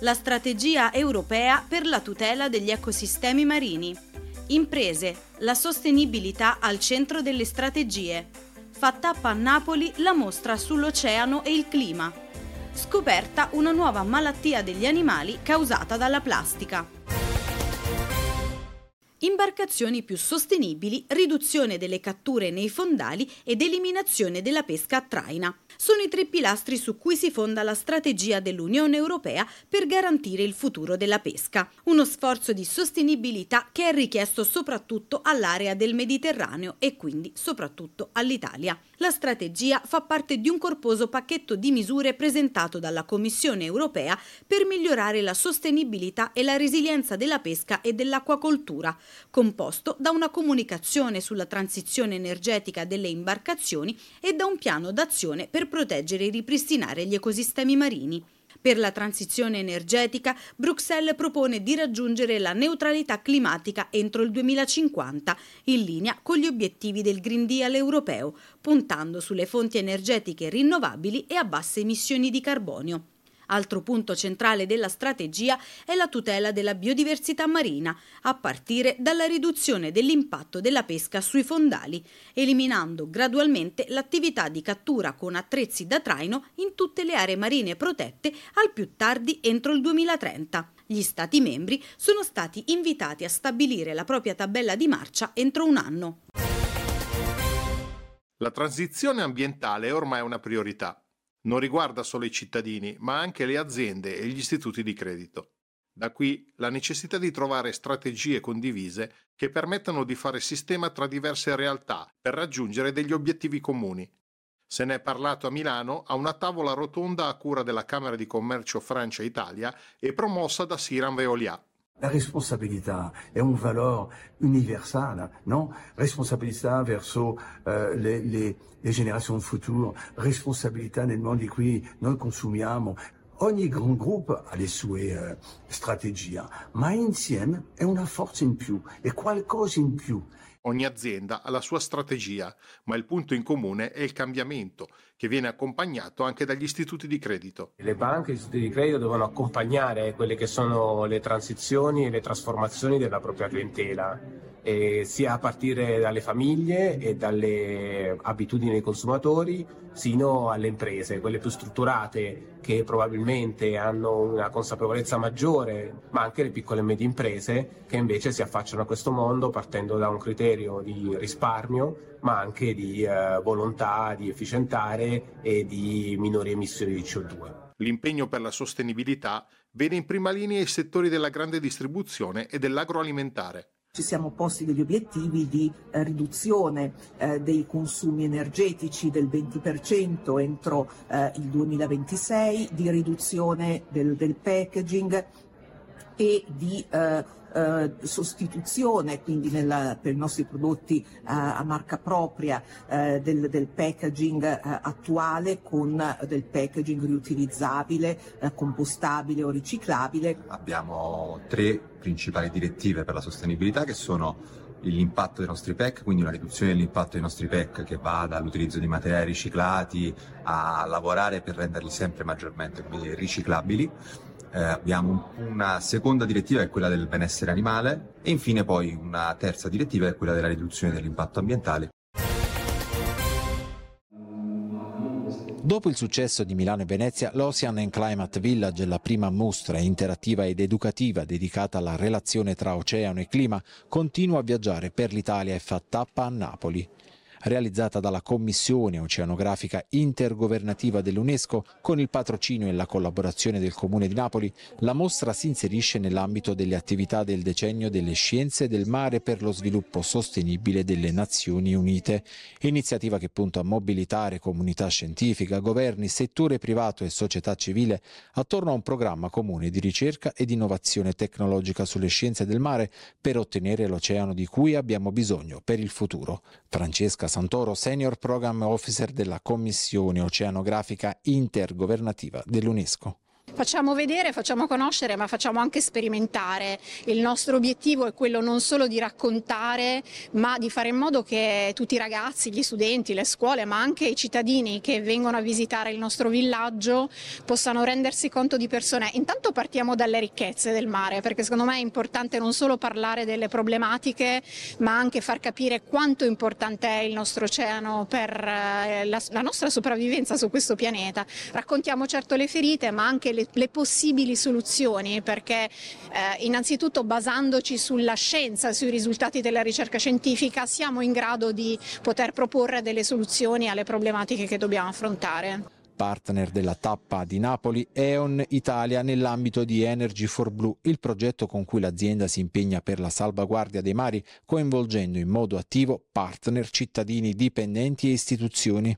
la strategia europea per la tutela degli ecosistemi marini. Imprese, la sostenibilità al centro delle strategie. Fattappa a Napoli la mostra sull'oceano e il clima. Scoperta una nuova malattia degli animali causata dalla plastica. Imbarcazioni più sostenibili, riduzione delle catture nei fondali ed eliminazione della pesca a traina. Sono i tre pilastri su cui si fonda la strategia dell'Unione Europea per garantire il futuro della pesca. Uno sforzo di sostenibilità che è richiesto soprattutto all'area del Mediterraneo e quindi soprattutto all'Italia. La strategia fa parte di un corposo pacchetto di misure presentato dalla Commissione europea per migliorare la sostenibilità e la resilienza della pesca e dell'acquacoltura, composto da una comunicazione sulla transizione energetica delle imbarcazioni e da un piano d'azione per proteggere e ripristinare gli ecosistemi marini. Per la transizione energetica, Bruxelles propone di raggiungere la neutralità climatica entro il 2050, in linea con gli obiettivi del Green Deal europeo, puntando sulle fonti energetiche rinnovabili e a basse emissioni di carbonio. Altro punto centrale della strategia è la tutela della biodiversità marina, a partire dalla riduzione dell'impatto della pesca sui fondali, eliminando gradualmente l'attività di cattura con attrezzi da traino in tutte le aree marine protette al più tardi entro il 2030. Gli Stati membri sono stati invitati a stabilire la propria tabella di marcia entro un anno. La transizione ambientale è ormai una priorità. Non riguarda solo i cittadini, ma anche le aziende e gli istituti di credito. Da qui la necessità di trovare strategie condivise che permettano di fare sistema tra diverse realtà per raggiungere degli obiettivi comuni. Se ne è parlato a Milano a una tavola rotonda a cura della Camera di Commercio Francia-Italia e promossa da Siran Veolia. La responsabilità è un valore universale, no? Responsabilità verso eh, le, le, le generazioni future, responsabilità nel mondo in cui noi consumiamo. Ogni gran gruppo ha le sue eh, strategie, ma insieme è una forza in più, è qualcosa in più. Ogni azienda ha la sua strategia, ma il punto in comune è il cambiamento, che viene accompagnato anche dagli istituti di credito. Le banche e gli istituti di credito devono accompagnare quelle che sono le transizioni e le trasformazioni della propria clientela, eh, sia a partire dalle famiglie e dalle abitudini dei consumatori, sino alle imprese, quelle più strutturate che probabilmente hanno una consapevolezza maggiore, ma anche le piccole e medie imprese che invece si affacciano a questo mondo partendo da un criterio di risparmio, ma anche di eh, volontà di efficientare e di minori emissioni di CO2. L'impegno per la sostenibilità vede in prima linea i settori della grande distribuzione e dell'agroalimentare. Ci siamo posti degli obiettivi di eh, riduzione eh, dei consumi energetici del 20% entro eh, il 2026, di riduzione del, del packaging e di eh, eh, sostituzione quindi nella, per i nostri prodotti eh, a marca propria eh, del, del, packaging eh, attuale con eh, del packaging riutilizzabile, compostabile o riciclabile. Abbiamo tre principali direttive per la sostenibilità che sono l'impatto dei nostri PEC, quindi una riduzione dell'impatto dei nostri PEC che va dall'utilizzo di materiali riciclati a lavorare per renderli sempre maggiormente riciclabili. Eh, abbiamo una seconda direttiva che è quella del benessere animale e infine poi una terza direttiva che è quella della riduzione dell'impatto ambientale. Dopo il successo di Milano e Venezia, l'Ocean and Climate Village la prima mostra interattiva ed educativa dedicata alla relazione tra oceano e clima, continua a viaggiare per l'Italia e fa tappa a Napoli realizzata dalla Commissione Oceanografica Intergovernativa dell'UNESCO con il patrocinio e la collaborazione del Comune di Napoli, la mostra si inserisce nell'ambito delle attività del decennio delle scienze del mare per lo sviluppo sostenibile delle Nazioni Unite, iniziativa che punta a mobilitare comunità scientifica, governi, settore privato e società civile attorno a un programma comune di ricerca ed innovazione tecnologica sulle scienze del mare per ottenere l'oceano di cui abbiamo bisogno per il futuro. Francesca Santoro, Senior Program Officer della Commissione Oceanografica Intergovernativa dell'UNESCO. Facciamo vedere, facciamo conoscere, ma facciamo anche sperimentare. Il nostro obiettivo è quello non solo di raccontare, ma di fare in modo che tutti i ragazzi, gli studenti, le scuole, ma anche i cittadini che vengono a visitare il nostro villaggio possano rendersi conto di persone. Intanto partiamo dalle ricchezze del mare, perché secondo me è importante non solo parlare delle problematiche, ma anche far capire quanto importante è il nostro oceano per eh, la, nostra sopravvivenza su questo pianeta. Raccontiamo certo le ferite, ma anche le le, possibili soluzioni perché eh, innanzitutto basandoci sulla scienza, sui risultati della ricerca scientifica siamo in grado di poter proporre delle soluzioni alle problematiche che dobbiamo affrontare partner della tappa di Napoli, E.ON Italia nell'ambito di Energy for Blue, il progetto con cui l'azienda si impegna per la salvaguardia dei mari, coinvolgendo in modo attivo partner, cittadini, dipendenti e istituzioni.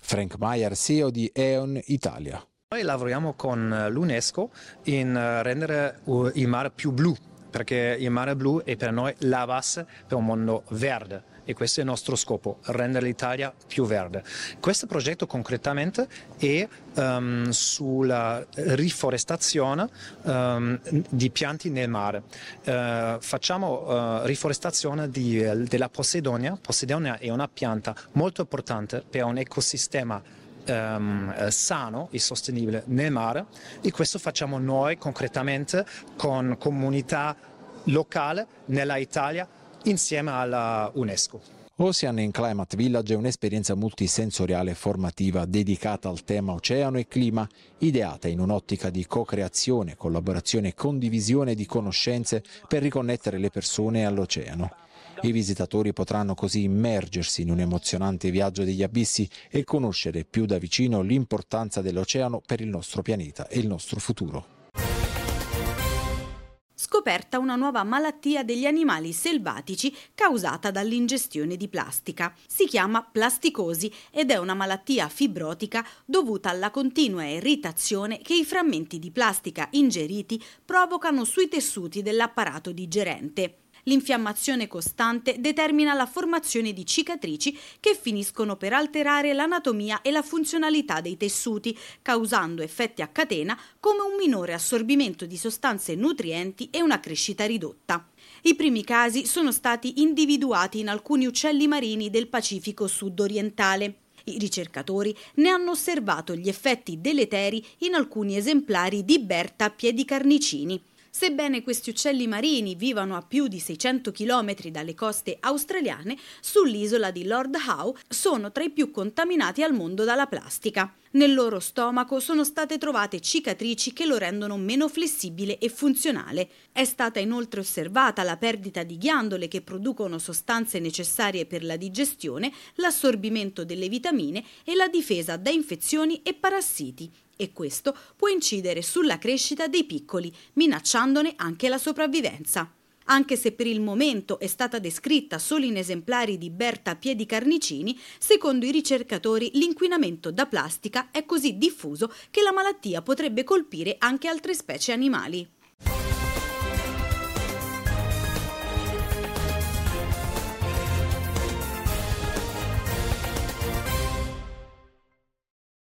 Frank Meyer, CEO di E.ON Italia. Noi lavoriamo con l'UNESCO in eh, rendere il mare più blu, perché il mare blu è per noi la base per un mondo verde e questo è il nostro scopo, rendere l'Italia più verde. Questo progetto concretamente è um, sulla riforestazione um, di pianti nel mare. Uh, facciamo uh, riforestazione di, della Posidonia. Posidonia è una pianta molto importante per un ecosistema ehm, sano e sostenibile nel mare e questo facciamo noi concretamente con comunità locale nella Italia insieme alla UNESCO. Ocean and Climate Village è un'esperienza multisensoriale formativa dedicata al tema oceano e clima, ideata in un'ottica di co-creazione, collaborazione e condivisione di conoscenze per riconnettere le persone all'oceano. I visitatori potranno così immergersi in un emozionante viaggio degli abissi e conoscere più da vicino l'importanza dell'oceano per il nostro pianeta e il nostro futuro scoperta una nuova malattia degli animali selvatici causata dall'ingestione di plastica. Si chiama plasticosi ed è una malattia fibrotica dovuta alla continua irritazione che i frammenti di plastica ingeriti provocano sui tessuti dell'apparato digerente. L'infiammazione costante determina la formazione di cicatrici che finiscono per alterare l'anatomia e la funzionalità dei tessuti, causando effetti a catena come un minore assorbimento di sostanze nutrienti e una crescita ridotta. I primi casi sono stati individuati in alcuni uccelli marini del Pacifico sud-orientale. I ricercatori ne hanno osservato gli effetti deleteri in alcuni esemplari di Berta piedicarnicini. Sebbene questi uccelli marini vivano a più di 600 km dalle coste australiane, sull'isola di Lord Howe sono tra i più contaminati al mondo dalla plastica. Nel loro stomaco sono state trovate cicatrici che lo rendono meno flessibile e funzionale. È stata inoltre osservata la perdita di ghiandole che producono sostanze necessarie per la digestione, l'assorbimento delle vitamine e la difesa da infezioni e parassiti e questo può incidere sulla crescita dei piccoli, minacciandone anche la sopravvivenza. Anche se per il momento è stata descritta solo in esemplari di Berta piedicarnicini, secondo i ricercatori l'inquinamento da plastica è così diffuso che la malattia potrebbe colpire anche altre specie animali.